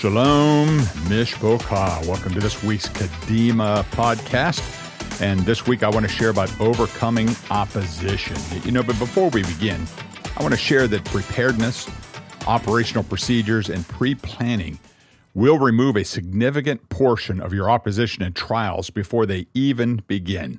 Shalom, Mishpocha. Welcome to this week's Kadima podcast. And this week I want to share about overcoming opposition. You know, but before we begin, I want to share that preparedness, operational procedures, and pre planning will remove a significant portion of your opposition and trials before they even begin.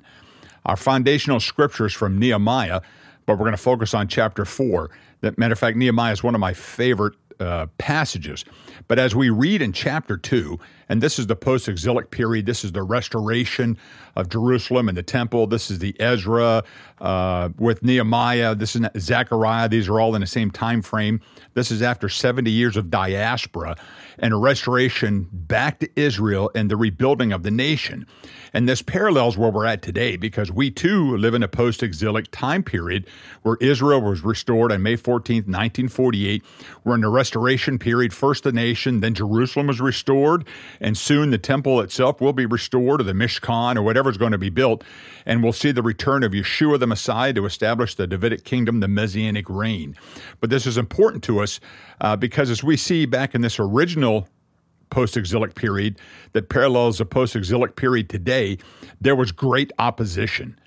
Our foundational scriptures from Nehemiah, but we're going to focus on chapter 4. That matter of fact, Nehemiah is one of my favorite uh, passages. But as we read in chapter 2, and this is the post exilic period, this is the restoration of Jerusalem and the temple, this is the Ezra uh, with Nehemiah, this is Zechariah, these are all in the same time frame. This is after 70 years of diaspora and a restoration back to Israel and the rebuilding of the nation. And this parallels where we're at today because we too live in a post exilic time period where Israel was restored on May 14th, 1948. We're in the restoration period, first the nation, then Jerusalem was restored, and soon the temple itself will be restored, or the Mishkan, or whatever is going to be built. And we'll see the return of Yeshua the Messiah to establish the Davidic kingdom, the Messianic reign. But this is important to us uh, because as we see back in this original post exilic period that parallels the post exilic period today, there was great opposition.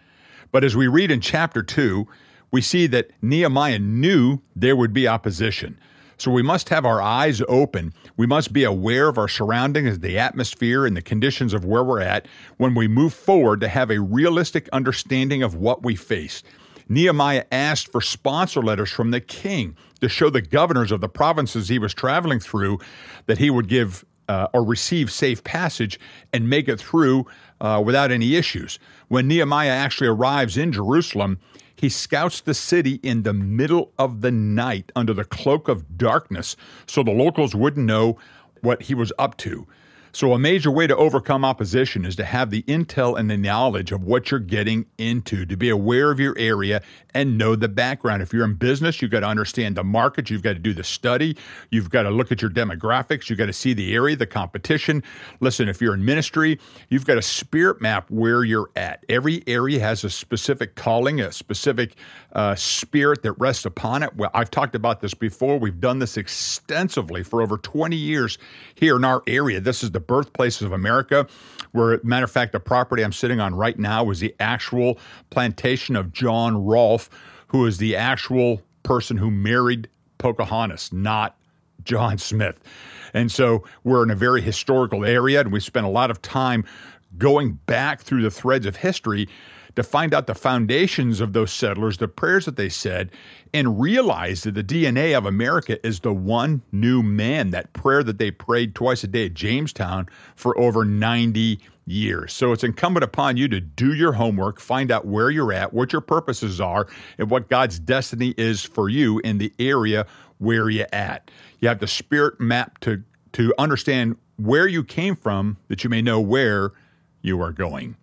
But as we read in chapter 2, we see that Nehemiah knew there would be opposition. So we must have our eyes open. We must be aware of our surroundings, the atmosphere, and the conditions of where we're at when we move forward to have a realistic understanding of what we face. Nehemiah asked for sponsor letters from the king to show the governors of the provinces he was traveling through that he would give uh, or receive safe passage and make it through uh, without any issues. When Nehemiah actually arrives in Jerusalem, he scouts the city in the middle of the night under the cloak of darkness so the locals wouldn't know what he was up to. So, a major way to overcome opposition is to have the intel and the knowledge of what you're getting into, to be aware of your area and know the background. If you're in business, you've got to understand the market, you've got to do the study, you've got to look at your demographics, you've got to see the area, the competition. Listen, if you're in ministry, you've got a spirit map where you're at. Every area has a specific calling, a specific uh, spirit that rests upon it. Well, I've talked about this before. We've done this extensively for over 20 years here in our area. This is the birthplaces of America. Where, matter of fact, the property I'm sitting on right now was the actual plantation of John Rolfe, who is the actual person who married Pocahontas, not John Smith. And so we're in a very historical area, and we spent a lot of time going back through the threads of history to find out the foundations of those settlers, the prayers that they said, and realize that the DNA of America is the one new man, that prayer that they prayed twice a day at Jamestown for over 90 years. So it's incumbent upon you to do your homework, find out where you're at, what your purposes are, and what God's destiny is for you in the area where you're at. You have the spirit map to to understand where you came from that you may know where you are going.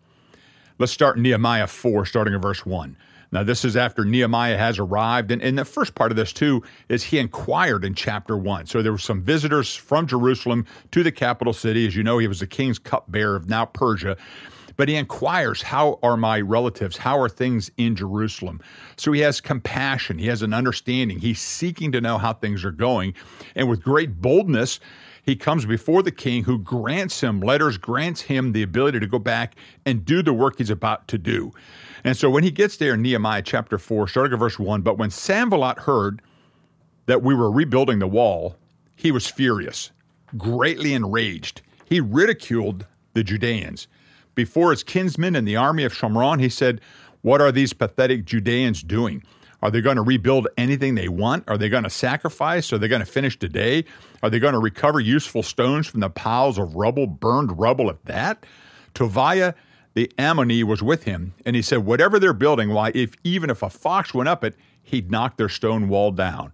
Let's start Nehemiah 4, starting in verse 1. Now, this is after Nehemiah has arrived. And, and the first part of this, too, is he inquired in chapter 1. So there were some visitors from Jerusalem to the capital city. As you know, he was the king's cupbearer of now Persia. But he inquires, How are my relatives? How are things in Jerusalem? So he has compassion. He has an understanding. He's seeking to know how things are going. And with great boldness, he comes before the king who grants him letters, grants him the ability to go back and do the work he's about to do. And so when he gets there in Nehemiah chapter 4, starting at verse 1, but when Sanballat heard that we were rebuilding the wall, he was furious, greatly enraged. He ridiculed the Judeans. Before his kinsmen and the army of Shomron, he said, What are these pathetic Judeans doing? Are they going to rebuild anything they want? Are they going to sacrifice? Are they going to finish today? Are they going to recover useful stones from the piles of rubble, burned rubble at that? Tobiah the Ammoni was with him, and he said, Whatever they're building, why, if even if a fox went up it, he'd knock their stone wall down.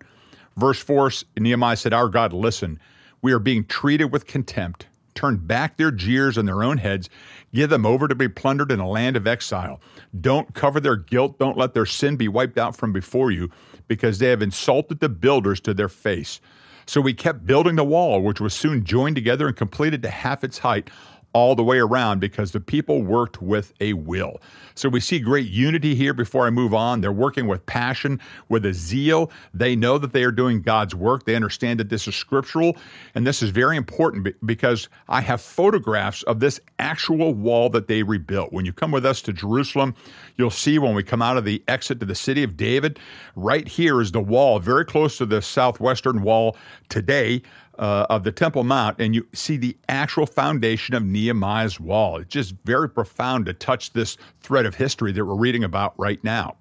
Verse 4 Nehemiah said, Our God, listen, we are being treated with contempt turn back their jeers on their own heads, give them over to be plundered in a land of exile. Don't cover their guilt, don't let their sin be wiped out from before you, because they have insulted the builders to their face. So we kept building the wall, which was soon joined together and completed to half its height. All the way around because the people worked with a will. So we see great unity here before I move on. They're working with passion, with a zeal. They know that they are doing God's work. They understand that this is scriptural. And this is very important because I have photographs of this actual wall that they rebuilt. When you come with us to Jerusalem, you'll see when we come out of the exit to the city of David, right here is the wall, very close to the southwestern wall today uh, of the Temple Mount, and you see the actual foundation of Nehemiah's wall. It's just very profound to touch this thread of history that we're reading about right now.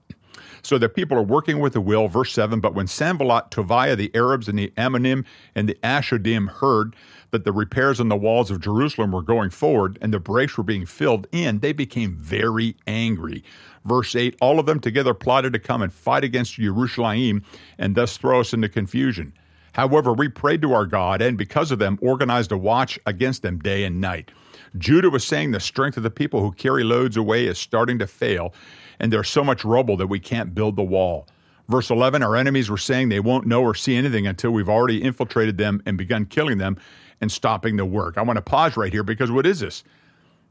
So the people are working with the will, verse 7. But when Sanballat, Tobiah, the Arabs, and the Ammonim, and the Ashdodim heard that the repairs on the walls of Jerusalem were going forward and the breaks were being filled in, they became very angry. Verse 8 All of them together plotted to come and fight against Jerusalem and thus throw us into confusion. However, we prayed to our God and because of them organized a watch against them day and night. Judah was saying the strength of the people who carry loads away is starting to fail, and there's so much rubble that we can't build the wall. Verse 11 Our enemies were saying they won't know or see anything until we've already infiltrated them and begun killing them and stopping the work. I want to pause right here because what is this?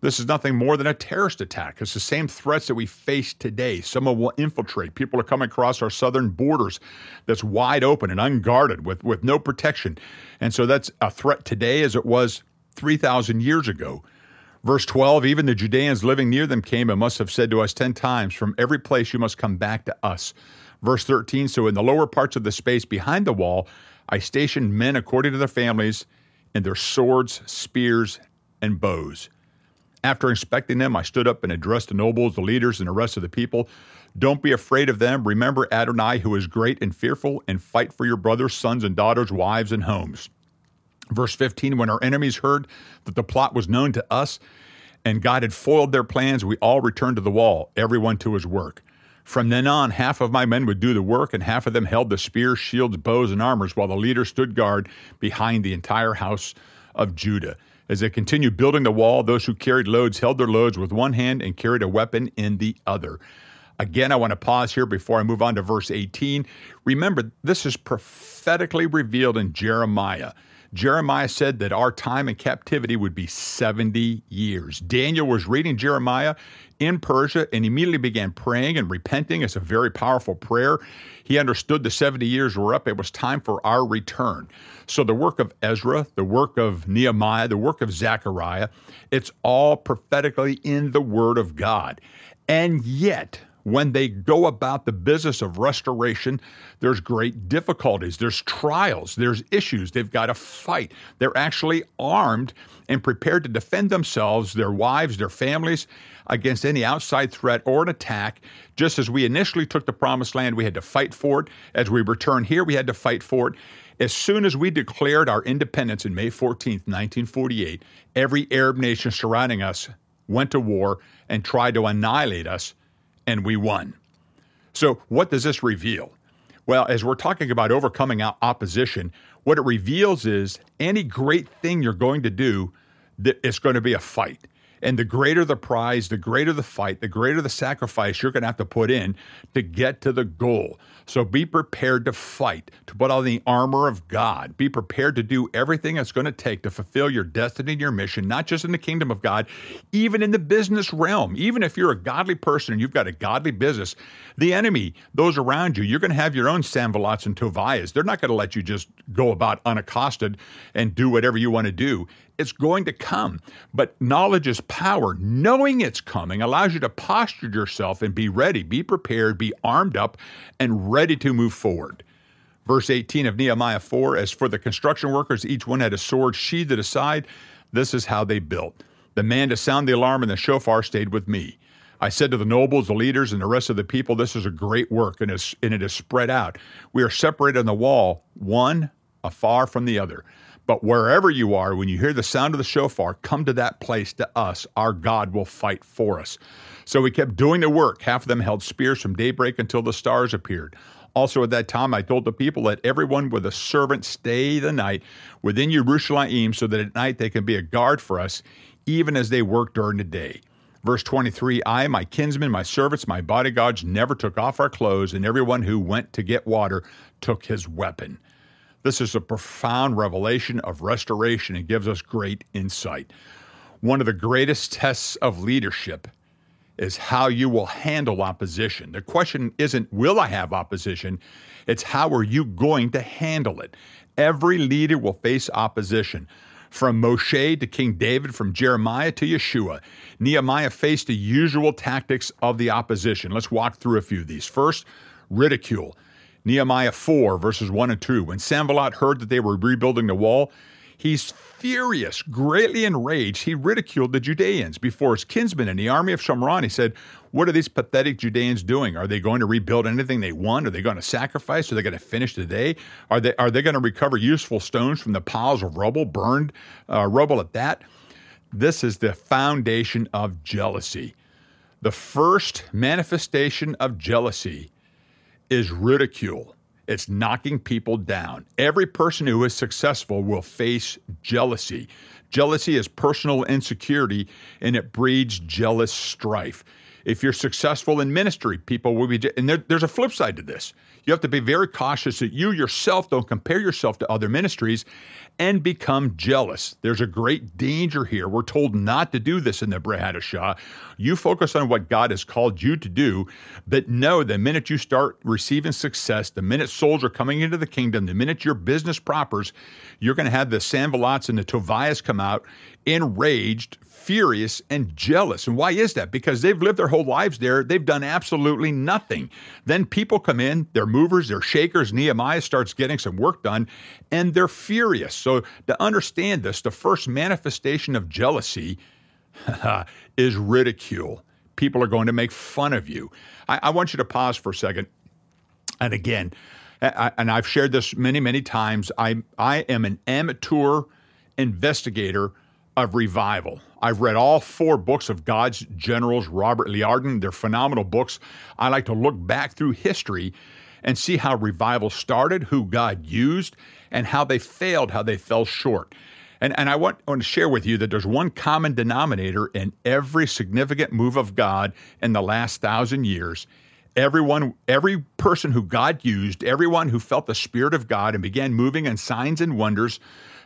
This is nothing more than a terrorist attack. It's the same threats that we face today. Someone will infiltrate. People are coming across our southern borders that's wide open and unguarded with, with no protection. And so that's a threat today as it was 3,000 years ago. Verse 12 Even the Judeans living near them came and must have said to us 10 times, From every place you must come back to us. Verse 13 So in the lower parts of the space behind the wall, I stationed men according to their families and their swords, spears, and bows. After inspecting them, I stood up and addressed the nobles, the leaders, and the rest of the people. Don't be afraid of them. Remember Adonai, who is great and fearful, and fight for your brothers, sons, and daughters, wives, and homes. Verse 15 When our enemies heard that the plot was known to us and God had foiled their plans, we all returned to the wall, everyone to his work. From then on, half of my men would do the work, and half of them held the spears, shields, bows, and armors, while the leader stood guard behind the entire house of Judah. As they continued building the wall, those who carried loads held their loads with one hand and carried a weapon in the other. Again, I want to pause here before I move on to verse 18. Remember, this is prophetically revealed in Jeremiah. Jeremiah said that our time in captivity would be 70 years. Daniel was reading Jeremiah in Persia and immediately began praying and repenting. It's a very powerful prayer. He understood the 70 years were up. It was time for our return. So the work of Ezra, the work of Nehemiah, the work of Zechariah, it's all prophetically in the Word of God. And yet, when they go about the business of restoration, there's great difficulties, there's trials, there's issues. They've got to fight. They're actually armed and prepared to defend themselves, their wives, their families against any outside threat or an attack. Just as we initially took the promised land, we had to fight for it. As we return here, we had to fight for it. As soon as we declared our independence in May 14, 1948, every Arab nation surrounding us went to war and tried to annihilate us, and we won. So, what does this reveal? Well, as we're talking about overcoming opposition, what it reveals is any great thing you're going to do, it's going to be a fight. And the greater the prize, the greater the fight, the greater the sacrifice you're going to have to put in to get to the goal. So be prepared to fight, to put on the armor of God. Be prepared to do everything it's going to take to fulfill your destiny and your mission, not just in the kingdom of God, even in the business realm. Even if you're a godly person and you've got a godly business, the enemy, those around you, you're going to have your own Sanballats and Tovias. They're not going to let you just go about unaccosted and do whatever you want to do it's going to come. But knowledge is power. Knowing it's coming allows you to posture yourself and be ready, be prepared, be armed up, and ready to move forward. Verse 18 of Nehemiah 4 As for the construction workers, each one had a sword sheathed aside. This is how they built. The man to sound the alarm and the shofar stayed with me. I said to the nobles, the leaders, and the rest of the people, This is a great work, and, and it is spread out. We are separated on the wall, one afar from the other. But wherever you are, when you hear the sound of the shofar, come to that place to us. Our God will fight for us. So we kept doing the work. Half of them held spears from daybreak until the stars appeared. Also, at that time, I told the people, let everyone with a servant stay the night within Jerusalem so that at night they can be a guard for us, even as they work during the day. Verse 23 I, my kinsmen, my servants, my bodyguards never took off our clothes, and everyone who went to get water took his weapon. This is a profound revelation of restoration and gives us great insight. One of the greatest tests of leadership is how you will handle opposition. The question isn't, will I have opposition? It's how are you going to handle it? Every leader will face opposition. From Moshe to King David, from Jeremiah to Yeshua, Nehemiah faced the usual tactics of the opposition. Let's walk through a few of these. First, ridicule. Nehemiah 4, verses 1 and 2. When Sanballat heard that they were rebuilding the wall, He's furious, greatly enraged. He ridiculed the Judeans before his kinsmen in the army of Shomron. He said, What are these pathetic Judeans doing? Are they going to rebuild anything they won? Are they going to sacrifice? Are they going to finish the day? Are they, are they going to recover useful stones from the piles of rubble, burned uh, rubble at that? This is the foundation of jealousy. The first manifestation of jealousy is ridicule. It's knocking people down. Every person who is successful will face jealousy. Jealousy is personal insecurity and it breeds jealous strife. If you're successful in ministry, people will be, and there, there's a flip side to this. You have to be very cautious that you yourself don't compare yourself to other ministries and become jealous. There's a great danger here. We're told not to do this in the Brit Hadashah. You focus on what God has called you to do, but know the minute you start receiving success, the minute souls are coming into the kingdom, the minute your business prospers, you're going to have the Sanballats and the Tovias come out enraged, furious, and jealous. And why is that? Because they've lived their whole lives there. They've done absolutely nothing. Then people come in, they're movers, they're shakers. Nehemiah starts getting some work done, and they're furious. So, to understand this, the first manifestation of jealousy is ridicule. People are going to make fun of you. I, I want you to pause for a second. And again, I, and I've shared this many, many times. I, I am an amateur investigator of revival. I've read all four books of God's generals, Robert Liardon. They're phenomenal books. I like to look back through history and see how revival started, who God used, and how they failed, how they fell short. And, and I want, I want to share with you that there's one common denominator in every significant move of God in the last thousand years. Everyone, every person who God used, everyone who felt the Spirit of God and began moving in signs and wonders,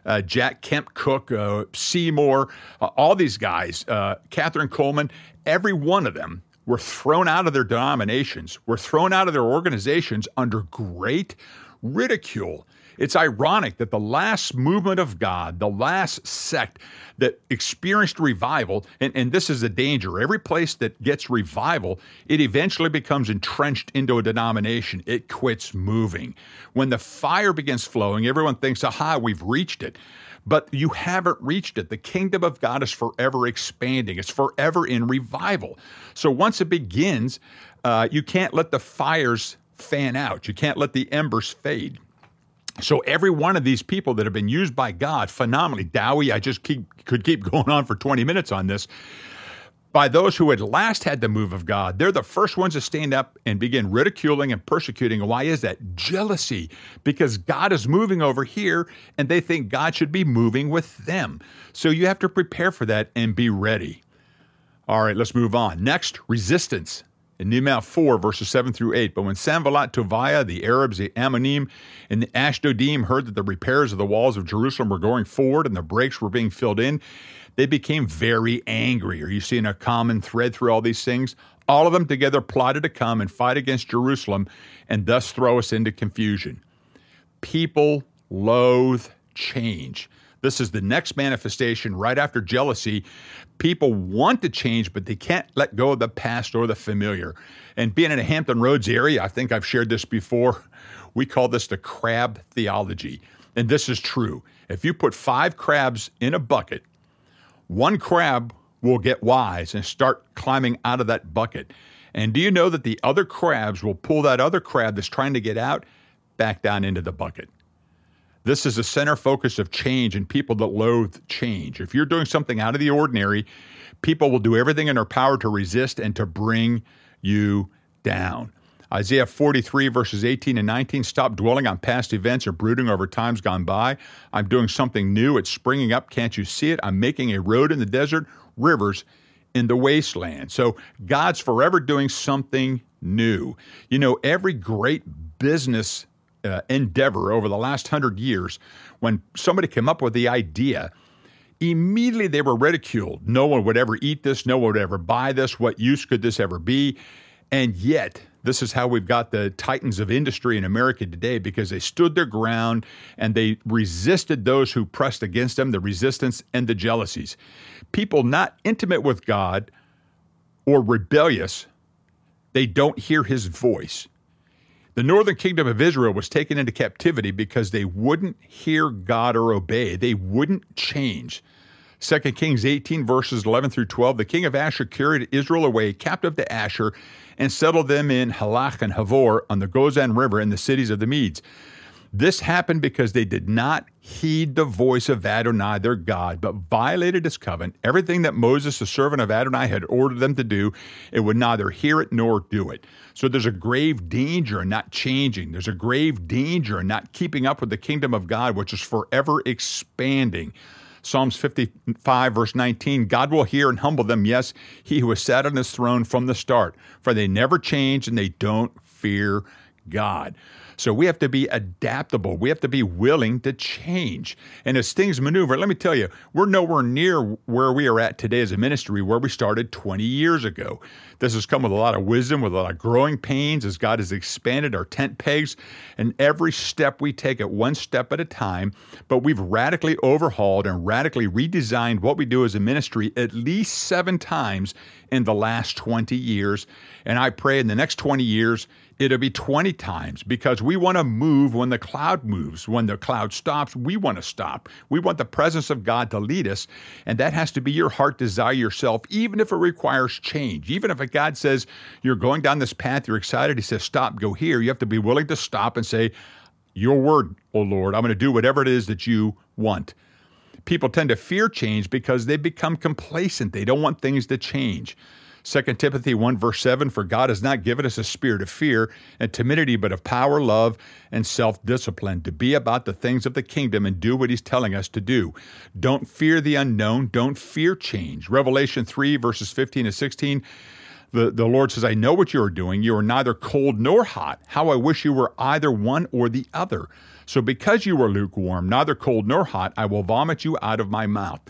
uh, Jack Kemp Cook, uh, Seymour, uh, all these guys, uh, Kathryn Kuhlman, every one of them were thrown out of their denominations, were thrown out of their organizations under great ridicule. It's ironic that the last movement of God, the last sect that experienced revival, and, and this is a danger, every place that gets revival, it eventually becomes entrenched into a denomination. It quits moving. When the fire begins flowing, everyone thinks, aha, we've reached it but you haven't reached it. The kingdom of God is forever expanding, it's forever in revival. So once it begins, uh, you can't let the fires fan out, you can't let the embers fade. So every one of these people that have been used by God phenomenally, Dowie, I just keep could keep going on for 20 minutes on this. By those who had last had the move of God, they're the first ones to stand up and begin ridiculing and persecuting. Why is that? Jealousy, because God is moving over here and they think God should be moving with them. So you have to prepare for that and be ready. All right, let's move on. Next, resistance in Nehemiah 4, verses 7 through 8. But when Sanballat, Tobiah, the Arabs, the Ammonim, and the Ashdodim heard that the repairs of the walls of Jerusalem were going forward and the breaks were being filled in, they became very angry. Are you seeing a common thread through all these things? All of them together plotted to come and fight against Jerusalem and thus throw us into confusion. People loathe change. This is the next manifestation right after jealousy. People want to change, but they can't let go of the past or the familiar. And being in a Hampton Roads area, I think I've shared this before. We call this the crab theology. And this is true. If you put five crabs in a bucket, one crab will get wise and start climbing out of that bucket. And do you know that the other crabs will pull that other crab that's trying to get out back down into the bucket? This is a center focus of change and people that loathe change. If you're doing something out of the ordinary, people will do everything in their power to resist and to bring you down. Isaiah 43, verses 18 and 19 Stop dwelling on past events or brooding over times gone by. I'm doing something new. It's springing up. Can't you see it? I'm making a road in the desert, rivers in the wasteland. So God's forever doing something new. You know, every great business uh, endeavor over the last hundred years, when somebody came up with the idea, immediately they were ridiculed. No one would ever eat this, no one would ever buy this. What use could this ever be? And yet, this is how we've got the titans of industry in America today because they stood their ground and they resisted those who pressed against them, the resistance and the jealousies. People not intimate with God or rebellious, they don't hear his voice. The northern kingdom of Israel was taken into captivity because they wouldn't hear God or obey. They wouldn't change. 2 Kings 18, verses 11 through 12 The king of Asher carried Israel away captive to Asher and settled them in Halach and Havor on the Gozan River in the cities of the Medes. This happened because they did not heed the voice of Adonai, their God, but violated his covenant. Everything that Moses, the servant of Adonai, had ordered them to do, it would neither hear it nor do it. So there's a grave danger in not changing. There's a grave danger in not keeping up with the kingdom of God, which is forever expanding. Psalms 55, verse 19 God will hear and humble them, yes, he who has sat on his throne from the start, for they never change and they don't fear God. So we have to be adaptable. We have to be willing to change. And as things maneuver, let me tell you, we're nowhere near where we are at today as a ministry where we started 20 years ago. This has come with a lot of wisdom, with a lot of growing pains as God has expanded our tent pegs. And every step we take it one step at a time. But we've radically overhauled and radically redesigned what we do as a ministry at least seven times in the last 20 years. And I pray in the next 20 years, it'll be 20 times because we want to move when the cloud moves. When the cloud stops, we want to stop. We want the presence of God to lead us. And that has to be your heart desire yourself, even if it requires change. Even if a God says you're going down this path, you're excited, He says, stop, go here. You have to be willing to stop and say, Your word, O Lord, I'm going to do whatever it is that you want. People tend to fear change because they become complacent. They don't want things to change. 2 Timothy 1, verse 7 For God has not given us a spirit of fear and timidity, but of power, love, and self discipline, to be about the things of the kingdom and do what He's telling us to do. Don't fear the unknown, don't fear change. Revelation 3, verses 15 to 16. The, the Lord says, I know what you are doing. You are neither cold nor hot. How I wish you were either one or the other. So because you are lukewarm, neither cold nor hot, I will vomit you out of my mouth.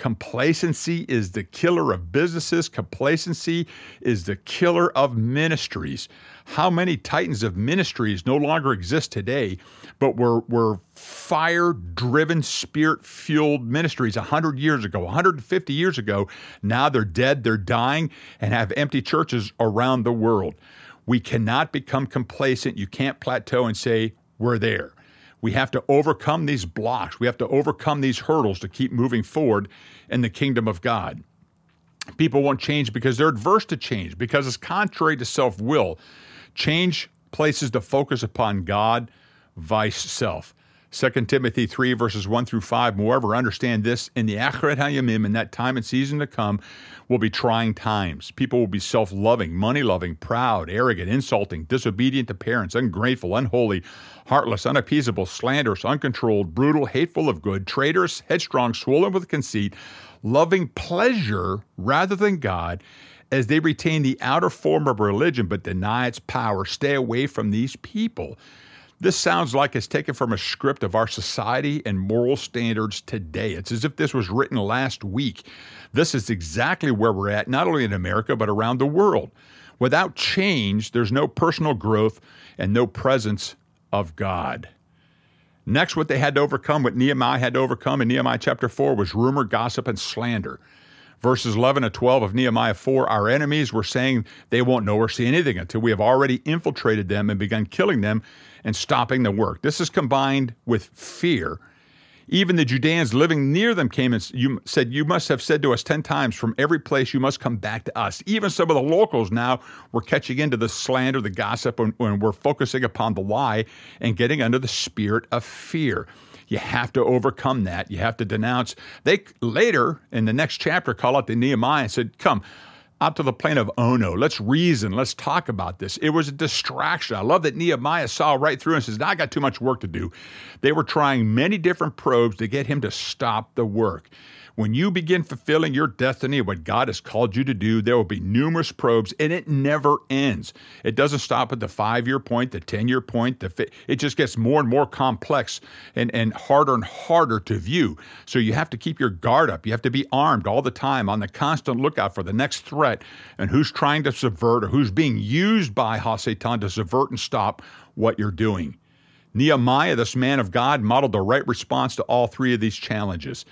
Complacency is the killer of businesses. Complacency is the killer of ministries. How many titans of ministries no longer exist today, but were, were fire driven, spirit fueled ministries 100 years ago, 150 years ago? Now they're dead, they're dying, and have empty churches around the world. We cannot become complacent. You can't plateau and say, we're there. We have to overcome these blocks. We have to overcome these hurdles to keep moving forward in the kingdom of God. People won't change because they're adverse to change, because it's contrary to self will. Change places the focus upon God, vice self. 2 Timothy 3, verses 1 through 5. Moreover, understand this in the Acharet Hayamim, in that time and season to come, will be trying times. People will be self loving, money loving, proud, arrogant, insulting, disobedient to parents, ungrateful, unholy, heartless, unappeasable, slanderous, uncontrolled, brutal, hateful of good, traitorous, headstrong, swollen with conceit, loving pleasure rather than God as they retain the outer form of religion but deny its power. Stay away from these people. This sounds like it's taken from a script of our society and moral standards today. It's as if this was written last week. This is exactly where we're at, not only in America, but around the world. Without change, there's no personal growth and no presence of God. Next, what they had to overcome, what Nehemiah had to overcome in Nehemiah chapter 4 was rumor, gossip, and slander. Verses 11 to 12 of Nehemiah 4 Our enemies were saying they won't know or see anything until we have already infiltrated them and begun killing them and stopping the work. This is combined with fear. Even the Judeans living near them came and said, You must have said to us 10 times, from every place you must come back to us. Even some of the locals now were catching into the slander, the gossip, when, when we're focusing upon the lie and getting under the spirit of fear. You have to overcome that. You have to denounce. They later in the next chapter call out to Nehemiah and said, Come, out to the plain of Ono. Let's reason. Let's talk about this. It was a distraction. I love that Nehemiah saw right through and says, I got too much work to do. They were trying many different probes to get him to stop the work. When you begin fulfilling your destiny, what God has called you to do, there will be numerous probes and it never ends. It doesn't stop at the five year point, the 10 year point. The fi- it just gets more and more complex and, and harder and harder to view. So you have to keep your guard up. You have to be armed all the time on the constant lookout for the next threat and who's trying to subvert or who's being used by Hasatan to subvert and stop what you're doing. Nehemiah, this man of God, modeled the right response to all three of these challenges.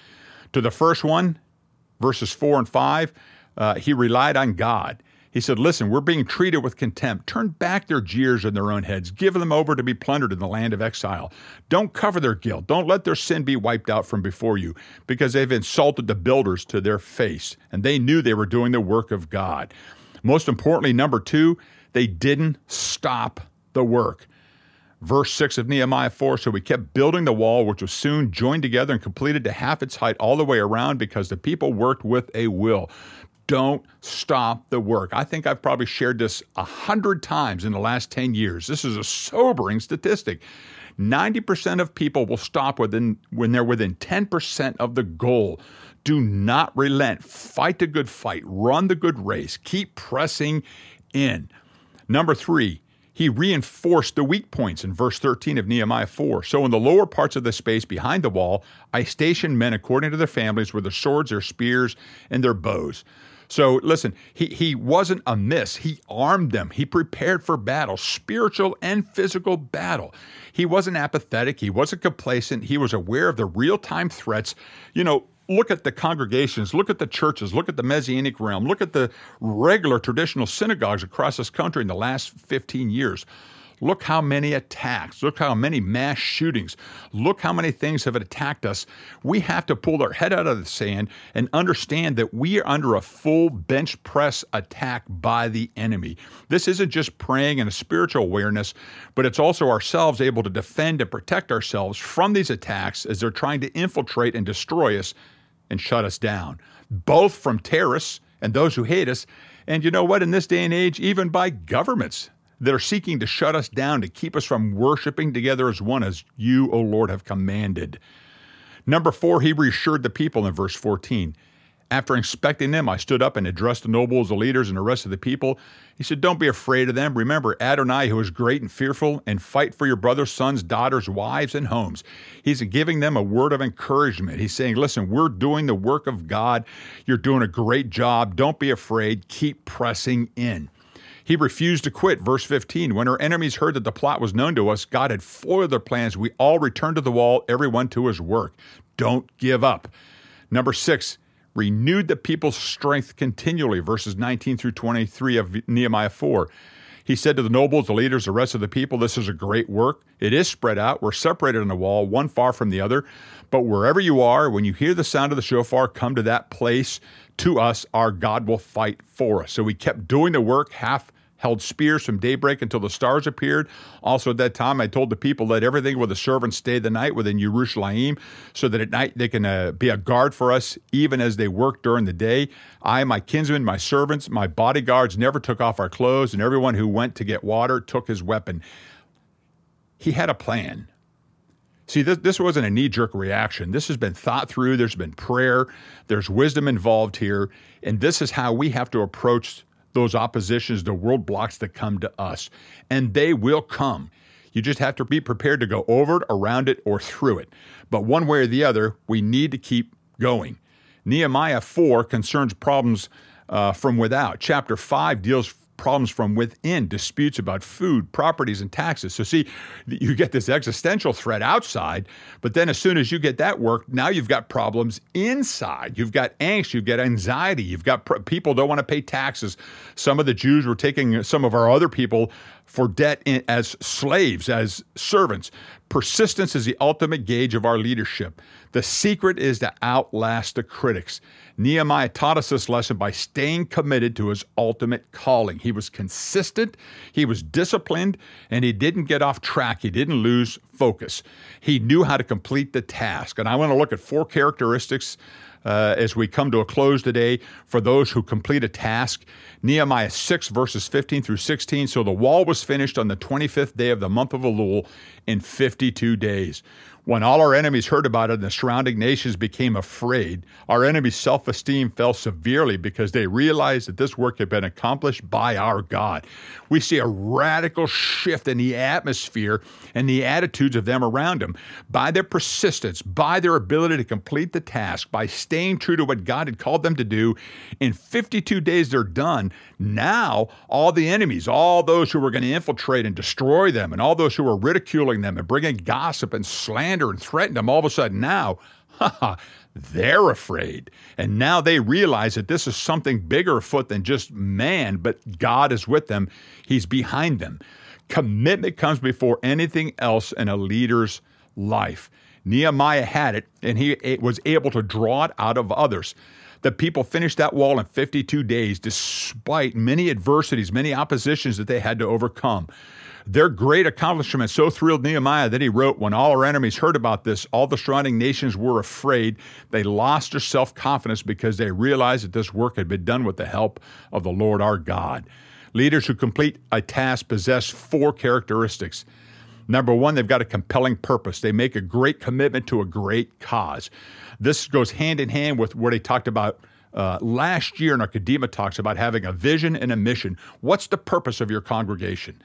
To the first one, verses 4 and 5, uh, he relied on God. He said, Listen, we're being treated with contempt. Turn back their jeers in their own heads. Give them over to be plundered in the land of exile. Don't cover their guilt. Don't let their sin be wiped out from before you, because they've insulted the builders to their face, and they knew they were doing the work of God. Most importantly, number two, they didn't stop the work verse 6 of Nehemiah 4. So we kept building the wall, which was soon joined together and completed to half its height all the way around because the people worked with a will. Don't stop the work. I think I've probably shared this a hundred times in the last 10 years. This is a sobering statistic. 90% of people will stop within when they're within 10% of the goal. Do not relent. Fight the good fight. Run the good race. Keep pressing in. Number three, he reinforced the weak points in verse 13 of Nehemiah 4. So, in the lower parts of the space behind the wall, I stationed men according to their families with their swords, their spears, and their bows. So, listen, he, he wasn't amiss. He armed them. He prepared for battle, spiritual and physical battle. He wasn't apathetic. He wasn't complacent. He was aware of the real time threats. You know, look at the congregations, look at the churches, look at the Messianic realm, look at the regular traditional synagogues across this country in the last 15 years. Look how many attacks. Look how many mass shootings. Look how many things have attacked us. We have to pull our head out of the sand and understand that we are under a full bench press attack by the enemy. This isn't just praying and a spiritual awareness, but it's also ourselves able to defend and protect ourselves from these attacks as they're trying to infiltrate and destroy us and shut us down, both from terrorists and those who hate us. And you know what? In this day and age, even by governments that are seeking to shut us down, to keep us from worshiping together as one, as you, O Lord, have commanded. Number four, he reassured the people in verse 14. After inspecting them, I stood up and addressed the nobles, the leaders, and the rest of the people. He said, Don't be afraid of them. Remember Adonai, who is great and fearful, and fight for your brothers, sons, daughters, wives, and homes. He's giving them a word of encouragement. He's saying, Listen, we're doing the work of God. You're doing a great job. Don't be afraid. Keep pressing in. He refused to quit. Verse 15 When our enemies heard that the plot was known to us, God had foiled their plans. We all returned to the wall, everyone to his work. Don't give up. Number six, renewed the people's strength continually, verses 19 through 23 of Nehemiah 4. He said to the nobles, the leaders, the rest of the people, This is a great work. It is spread out. We're separated on the wall, one far from the other. But wherever you are, when you hear the sound of the shofar, come to that place. To us, our God will fight for us. So we kept doing the work half held spears from daybreak until the stars appeared. Also, at that time, I told the people, let everything with the servants stay the night within Jerusalem, so that at night they can uh, be a guard for us, even as they work during the day. I, my kinsmen, my servants, my bodyguards never took off our clothes, and everyone who went to get water took his weapon. He had a plan. See, this, this wasn't a knee jerk reaction. This has been thought through. There's been prayer. There's wisdom involved here. And this is how we have to approach those oppositions, the world blocks that come to us. And they will come. You just have to be prepared to go over it, around it, or through it. But one way or the other, we need to keep going. Nehemiah 4 concerns problems uh, from without. Chapter 5 deals problems from within, disputes about food, properties, and taxes. So, see, you get this existential threat outside, but then as soon as you get that work, now you've got problems inside. You've got angst, you've got anxiety, you've got pr- people don't want to pay taxes. Some of the Jews were taking some of our other people for debt in, as slaves, as servants. Persistence is the ultimate gauge of our leadership. The secret is to outlast the critics. Nehemiah taught us this lesson by staying committed to his ultimate calling. He was consistent, he was disciplined, and he didn't get off track. He didn't lose focus. He knew how to complete the task. And I want to look at four characteristics uh, as we come to a close today for those who complete a task. Nehemiah 6, verses 15 through 16. So the wall was finished on the 25th day of the month of Elul in 52 days. When all our enemies heard about it and the surrounding nations became afraid, our enemies' self esteem fell severely because they realized that this work had been accomplished by our God. We see a radical shift in the atmosphere and the attitudes of them around them. By their persistence, by their ability to complete the task, by staying true to what God had called them to do, in 52 days they're done. Now, all the enemies, all those who were going to infiltrate and destroy them, and all those who were ridiculing them and bringing gossip and slander and threatened them, all of a sudden now, they're afraid. And now they realize that this is something bigger afoot than just man, but God is with them. He's behind them. Commitment comes before anything else in a leader's life. Nehemiah had it, and he was able to draw it out of others. The people finished that wall in 52 days, despite many adversities, many oppositions that they had to overcome. Their great accomplishment so thrilled Nehemiah that he wrote, When all our enemies heard about this, all the surrounding nations were afraid. They lost their self confidence because they realized that this work had been done with the help of the Lord our God. Leaders who complete a task possess four characteristics. Number one, they've got a compelling purpose. They make a great commitment to a great cause. This goes hand in hand with what he talked about uh, last year in our Kadima talks about having a vision and a mission. What's the purpose of your congregation?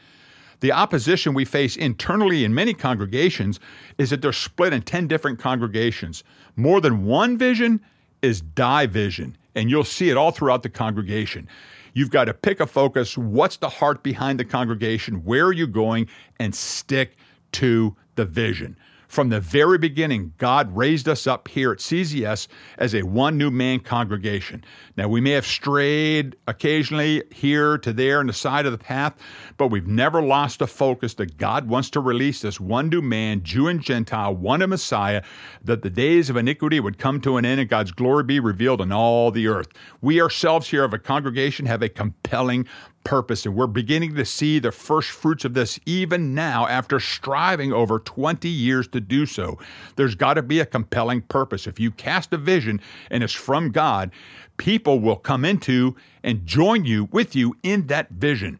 The opposition we face internally in many congregations is that they're split in 10 different congregations. More than one vision is division, and you'll see it all throughout the congregation. You've got to pick a focus. What's the heart behind the congregation? Where are you going? And stick to the vision. From the very beginning, God raised us up here at CZS as a one new man congregation. Now, we may have strayed occasionally here to there on the side of the path, but we've never lost the focus that God wants to release this one new man, Jew and Gentile, one a Messiah, that the days of iniquity would come to an end and God's glory be revealed in all the earth. We ourselves here of a congregation have a compelling purpose. And we're beginning to see the first fruits of this even now after striving over 20 years to do so. There's got to be a compelling purpose. If you cast a vision and it's from God, people will come into and join you with you in that vision.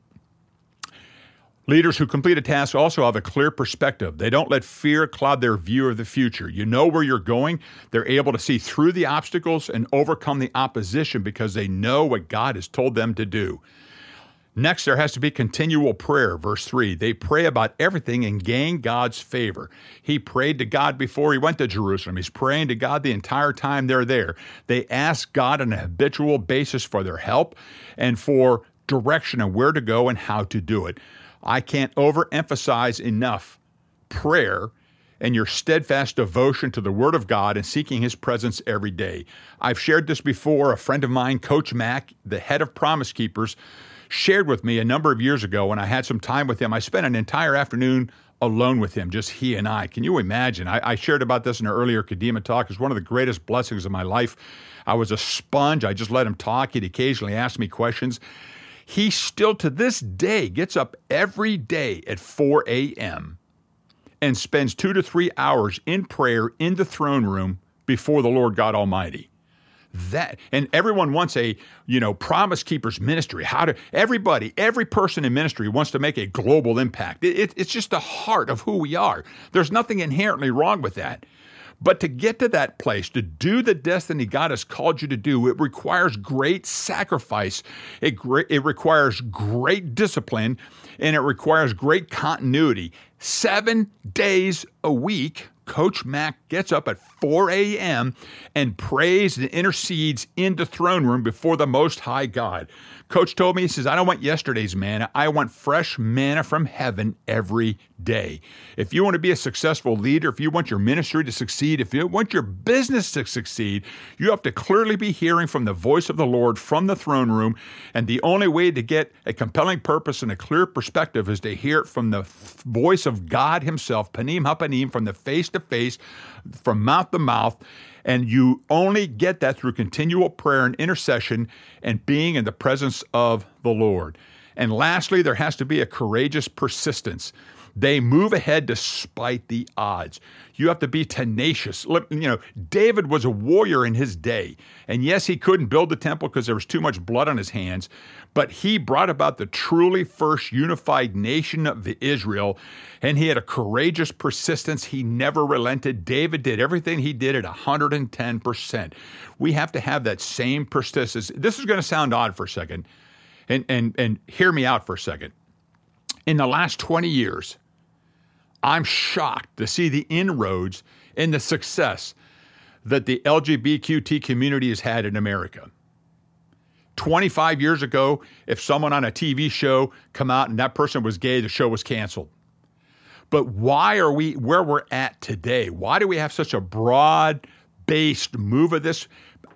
Leaders who complete a task also have a clear perspective. They don't let fear cloud their view of the future. You know where you're going. They're able to see through the obstacles and overcome the opposition because they know what God has told them to do. Next, there has to be continual prayer. Verse 3 they pray about everything and gain God's favor. He prayed to God before he went to Jerusalem. He's praying to God the entire time they're there. They ask God on a habitual basis for their help and for direction on where to go and how to do it. I can't overemphasize enough prayer and your steadfast devotion to the Word of God and seeking His presence every day. I've shared this before. A friend of mine, Coach Mack, the head of Promise Keepers, shared with me a number of years ago when I had some time with him. I spent an entire afternoon alone with him, just he and I. Can you imagine? I, I shared about this in an earlier Kadima talk. It's one of the greatest blessings of my life. I was a sponge. I just let him talk. He'd occasionally ask me questions. He still to this day gets up every day at 4 a.m. and spends two to three hours in prayer in the throne room before the Lord God Almighty that. And everyone wants a you know promise keepers ministry. How to everybody every person in ministry wants to make a global impact. It, it, it's just the heart of who we are. There's nothing inherently wrong with that. But to get to that place, to do the destiny God has called you to do, it requires great sacrifice. It, it requires great discipline and it requires great continuity. Seven days a week Coach Mack gets up at 4 a.m. and prays and intercedes in the throne room before the Most High God. Coach told me, he says, I don't want yesterday's manna. I want fresh manna from heaven every day. If you want to be a successful leader, if you want your ministry to succeed, if you want your business to succeed, you have to clearly be hearing from the voice of the Lord from the throne room. And the only way to get a compelling purpose and a clear perspective is to hear it from the voice of God Himself, Panim Hapanim, from the face to face, from mouth to mouth. And you only get that through continual prayer and intercession and being in the presence of the Lord. And lastly, there has to be a courageous persistence. They move ahead despite the odds. You have to be tenacious. Look, you know, David was a warrior in his day. And yes, he couldn't build the temple because there was too much blood on his hands, but he brought about the truly first unified nation of Israel. And he had a courageous persistence. He never relented. David did everything he did at 110%. We have to have that same persistence. This is going to sound odd for a second. And, and, and hear me out for a second. In the last 20 years, I'm shocked to see the inroads and the success that the LGBTQ community has had in America. 25 years ago, if someone on a TV show come out and that person was gay, the show was canceled. But why are we where we're at today? Why do we have such a broad based move of this?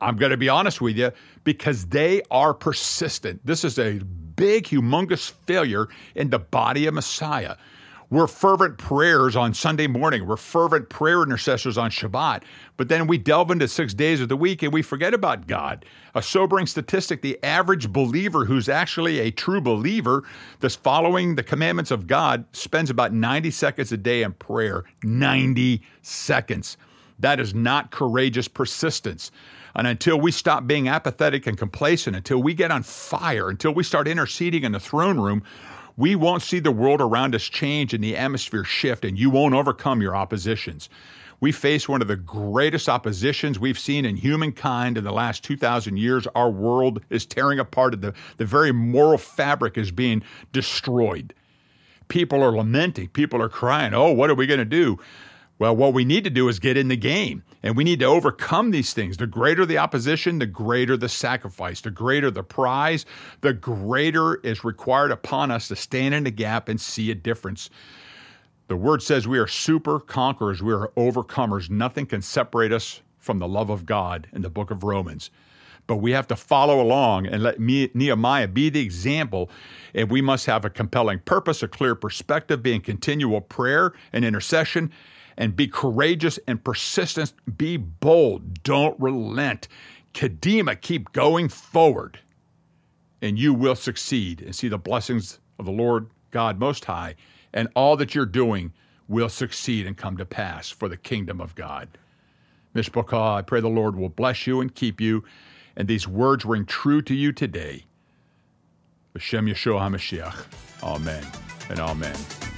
I'm going to be honest with you because they are persistent. This is a big, humongous failure in the body of Messiah. We're fervent prayers on Sunday morning. We're fervent prayer intercessors on Shabbat. But then we delve into six days of the week and we forget about God. A sobering statistic the average believer who's actually a true believer that's following the commandments of God spends about 90 seconds a day in prayer. 90 seconds. That is not courageous persistence. And until we stop being apathetic and complacent, until we get on fire, until we start interceding in the throne room, we won't see the world around us change and the atmosphere shift, and you won't overcome your oppositions. We face one of the greatest oppositions we've seen in humankind in the last 2,000 years. Our world is tearing apart, the, the very moral fabric is being destroyed. People are lamenting, people are crying, oh, what are we going to do? Well, what we need to do is get in the game and we need to overcome these things. The greater the opposition, the greater the sacrifice, the greater the prize, the greater is required upon us to stand in the gap and see a difference. The word says we are super conquerors, we are overcomers. Nothing can separate us from the love of God in the book of Romans. But we have to follow along and let Nehemiah be the example. And we must have a compelling purpose, a clear perspective, be in continual prayer and intercession and be courageous and persistent. Be bold. Don't relent. Kadima, keep going forward, and you will succeed and see the blessings of the Lord God Most High, and all that you're doing will succeed and come to pass for the kingdom of God. Mishpachah, I pray the Lord will bless you and keep you, and these words ring true to you today. Hashem Yeshua HaMashiach. Amen and amen.